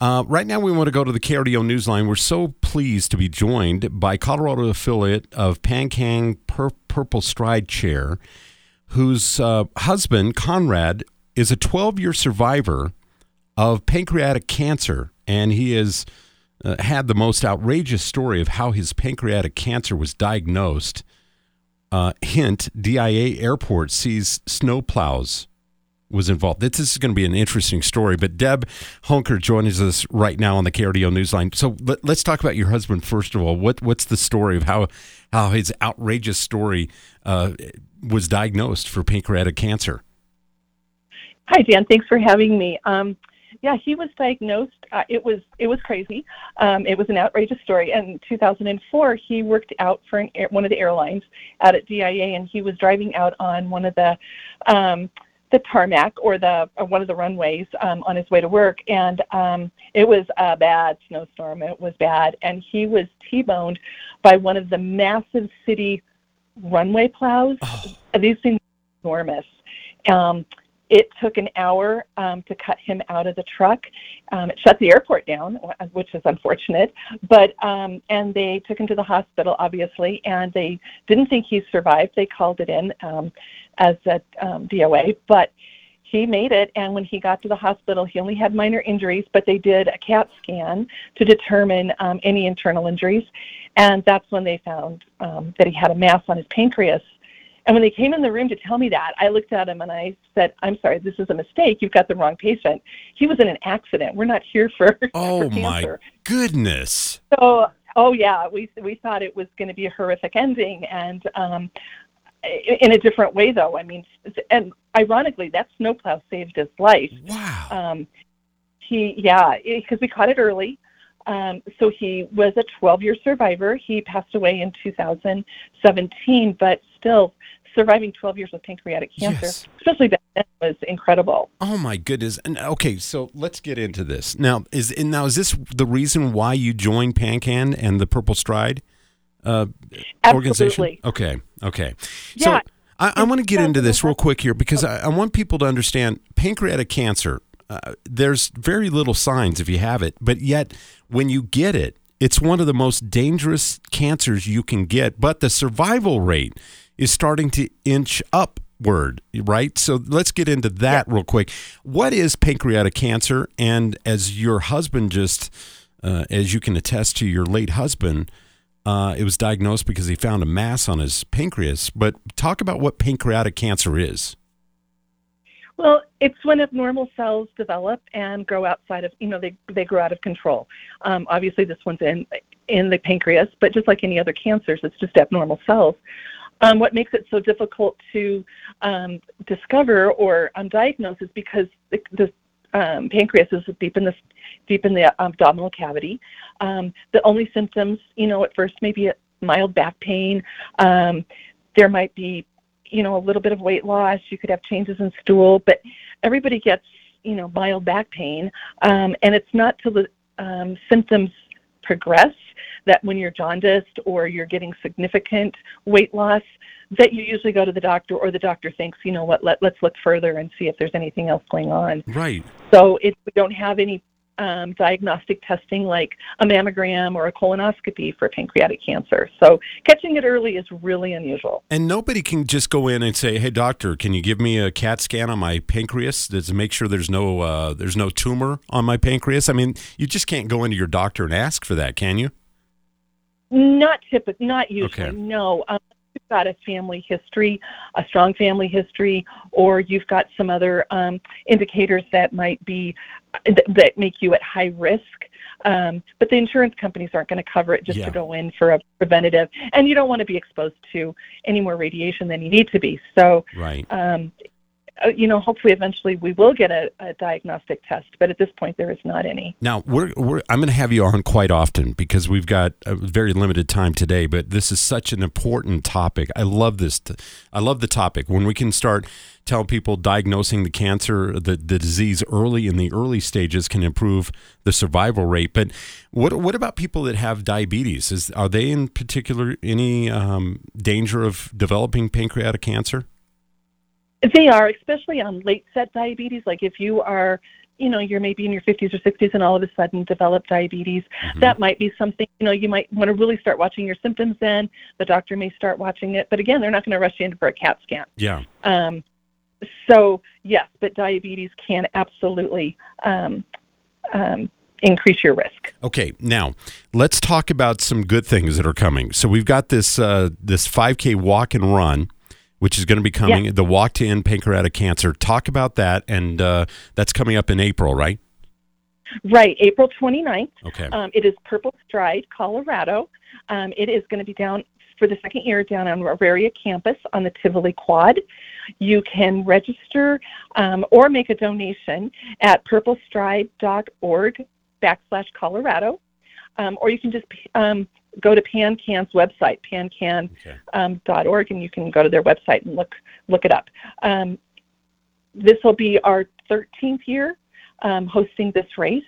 Uh, right now, we want to go to the KRDO Newsline. We're so pleased to be joined by Colorado affiliate of PanCan Pur- Purple Stride Chair, whose uh, husband, Conrad, is a 12 year survivor of pancreatic cancer. And he has uh, had the most outrageous story of how his pancreatic cancer was diagnosed. Uh, hint DIA Airport sees snowplows was involved. This is going to be an interesting story. But Deb Honker joins us right now on the KRDO Newsline. So let, us talk about your husband first of all. What what's the story of how how his outrageous story uh, was diagnosed for pancreatic cancer? Hi, Dan. Thanks for having me. Um, yeah, he was diagnosed. Uh, it was it was crazy. Um, it was an outrageous story. In 2004, he worked out for one of the airlines out at DIA, and he was driving out on one of the um, the tarmac or the or one of the runways um, on his way to work, and um, it was a bad snowstorm. It was bad, and he was T-boned by one of the massive city runway plows. Oh. These things enormous. Um, it took an hour um, to cut him out of the truck. Um, it shut the airport down, which is unfortunate. But um, and they took him to the hospital, obviously, and they didn't think he survived. They called it in um, as a um, DOA, but he made it. And when he got to the hospital, he only had minor injuries, but they did a CAT scan to determine um, any internal injuries, and that's when they found um, that he had a mass on his pancreas and when they came in the room to tell me that, I looked at him and I said, "I'm sorry, this is a mistake. You've got the wrong patient. He was in an accident. We're not here for oh for my goodness." So, oh yeah, we we thought it was going to be a horrific ending, and um, in a different way though. I mean, and ironically, that snowplow saved his life. Wow. Um, he yeah, because we caught it early. Um, so he was a 12 year survivor. He passed away in 2017, but still surviving 12 years with pancreatic cancer, yes. especially back then, was incredible. Oh my goodness! And okay, so let's get into this now. Is and now is this the reason why you joined PanCan and the Purple Stride uh, organization? Okay, okay. Yeah. So I, I want to get into this real quick here because I, I want people to understand pancreatic cancer. Uh, there's very little signs if you have it, but yet when you get it, it's one of the most dangerous cancers you can get, but the survival rate is starting to inch upward, right? So let's get into that yeah. real quick. What is pancreatic cancer? And as your husband just, uh, as you can attest to your late husband, uh, it was diagnosed because he found a mass on his pancreas. But talk about what pancreatic cancer is. Well, it's when abnormal cells develop and grow outside of, you know, they, they grow out of control. Um, obviously, this one's in in the pancreas, but just like any other cancers, it's just abnormal cells. Um, what makes it so difficult to um, discover or um, diagnose is because the, the um, pancreas is deep in the deep in the abdominal cavity. Um, the only symptoms, you know, at first may be mild back pain. Um, there might be you know, a little bit of weight loss. You could have changes in stool, but everybody gets, you know, mild back pain. And it's not till the symptoms progress that when you're jaundiced or you're getting significant weight loss, that you usually go to the doctor or the doctor thinks, you know what, let, let's look further and see if there's anything else going on. Right. So if we don't have any um, diagnostic testing like a mammogram or a colonoscopy for pancreatic cancer. So catching it early is really unusual. And nobody can just go in and say, "Hey, doctor, can you give me a CAT scan on my pancreas to make sure there's no uh, there's no tumor on my pancreas?" I mean, you just can't go into your doctor and ask for that, can you? Not typically, not usually. Okay. No. Um, you've got a family history, a strong family history, or you've got some other um, indicators that might be that make you at high risk. Um, but the insurance companies aren't going to cover it just yeah. to go in for a preventative, and you don't want to be exposed to any more radiation than you need to be. So, right. Um, uh, you know, hopefully eventually we will get a, a, diagnostic test, but at this point there is not any. Now, we're, we're I'm going to have you on quite often because we've got a very limited time today, but this is such an important topic. I love this. I love the topic when we can start telling people diagnosing the cancer, the, the disease early in the early stages can improve the survival rate. But what what about people that have diabetes? Is are they in particular any um, danger of developing pancreatic cancer? They are, especially on late set diabetes. Like if you are you know you're maybe in your 50s or 60s and all of a sudden develop diabetes, that might be something you know you might want to really start watching your symptoms. Then the doctor may start watching it, but again, they're not going to rush you in for a CAT scan. Yeah. Um, so yes, but diabetes can absolutely um, um, increase your risk. Okay, now let's talk about some good things that are coming. So we've got this uh, this 5K walk and run, which is going to be coming. Yeah. The walk to end pancreatic cancer. Talk about that, and uh, that's coming up in April, right? Right, April 29th. Okay. Um, it is Purple Stride, Colorado. Um, it is going to be down for the second year down on Auraria campus on the Tivoli Quad. You can register um, or make a donation at purplestride.org backslash Colorado, um, or you can just um, go to PanCan's website, pancan.org, Okay. um, dot org, and you can go to their website and look look it up. Um, this will be our 13th year um, hosting this race.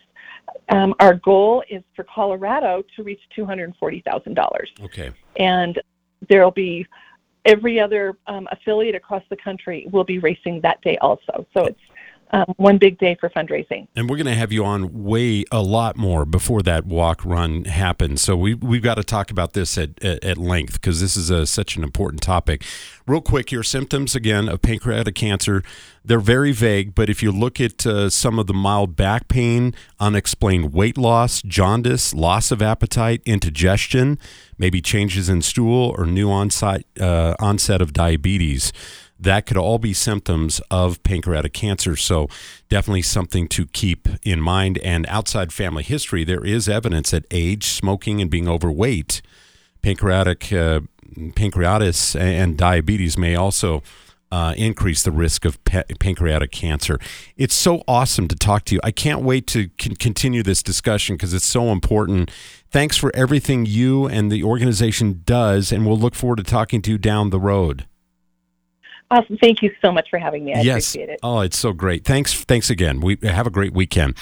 Um, our goal is for Colorado to reach $240,000, Okay. and there will be every other um, affiliate across the country will be racing that day also. So it's um, one big day for fundraising. And we're going to have you on way a lot more before that walk run happens. So we we've got to talk about this at at, at length because this is a, such an important topic. Real quick, your symptoms again of pancreatic cancer. They're very vague, but if you look at uh, some of the mild back pain, unexplained weight loss, jaundice, loss of appetite, indigestion, maybe changes in stool or new onset uh, onset of diabetes that could all be symptoms of pancreatic cancer. So, definitely something to keep in mind. And outside family history, there is evidence that age, smoking, and being overweight, pancreatic uh, pancreatitis, and diabetes may also. Uh, increase the risk of pa- pancreatic cancer. It's so awesome to talk to you. I can't wait to con- continue this discussion because it's so important. Thanks for everything you and the organization does, and we'll look forward to talking to you down the road. Awesome. Thank you so much for having me. I yes. appreciate it. Oh, it's so great. Thanks. Thanks again. We have a great weekend.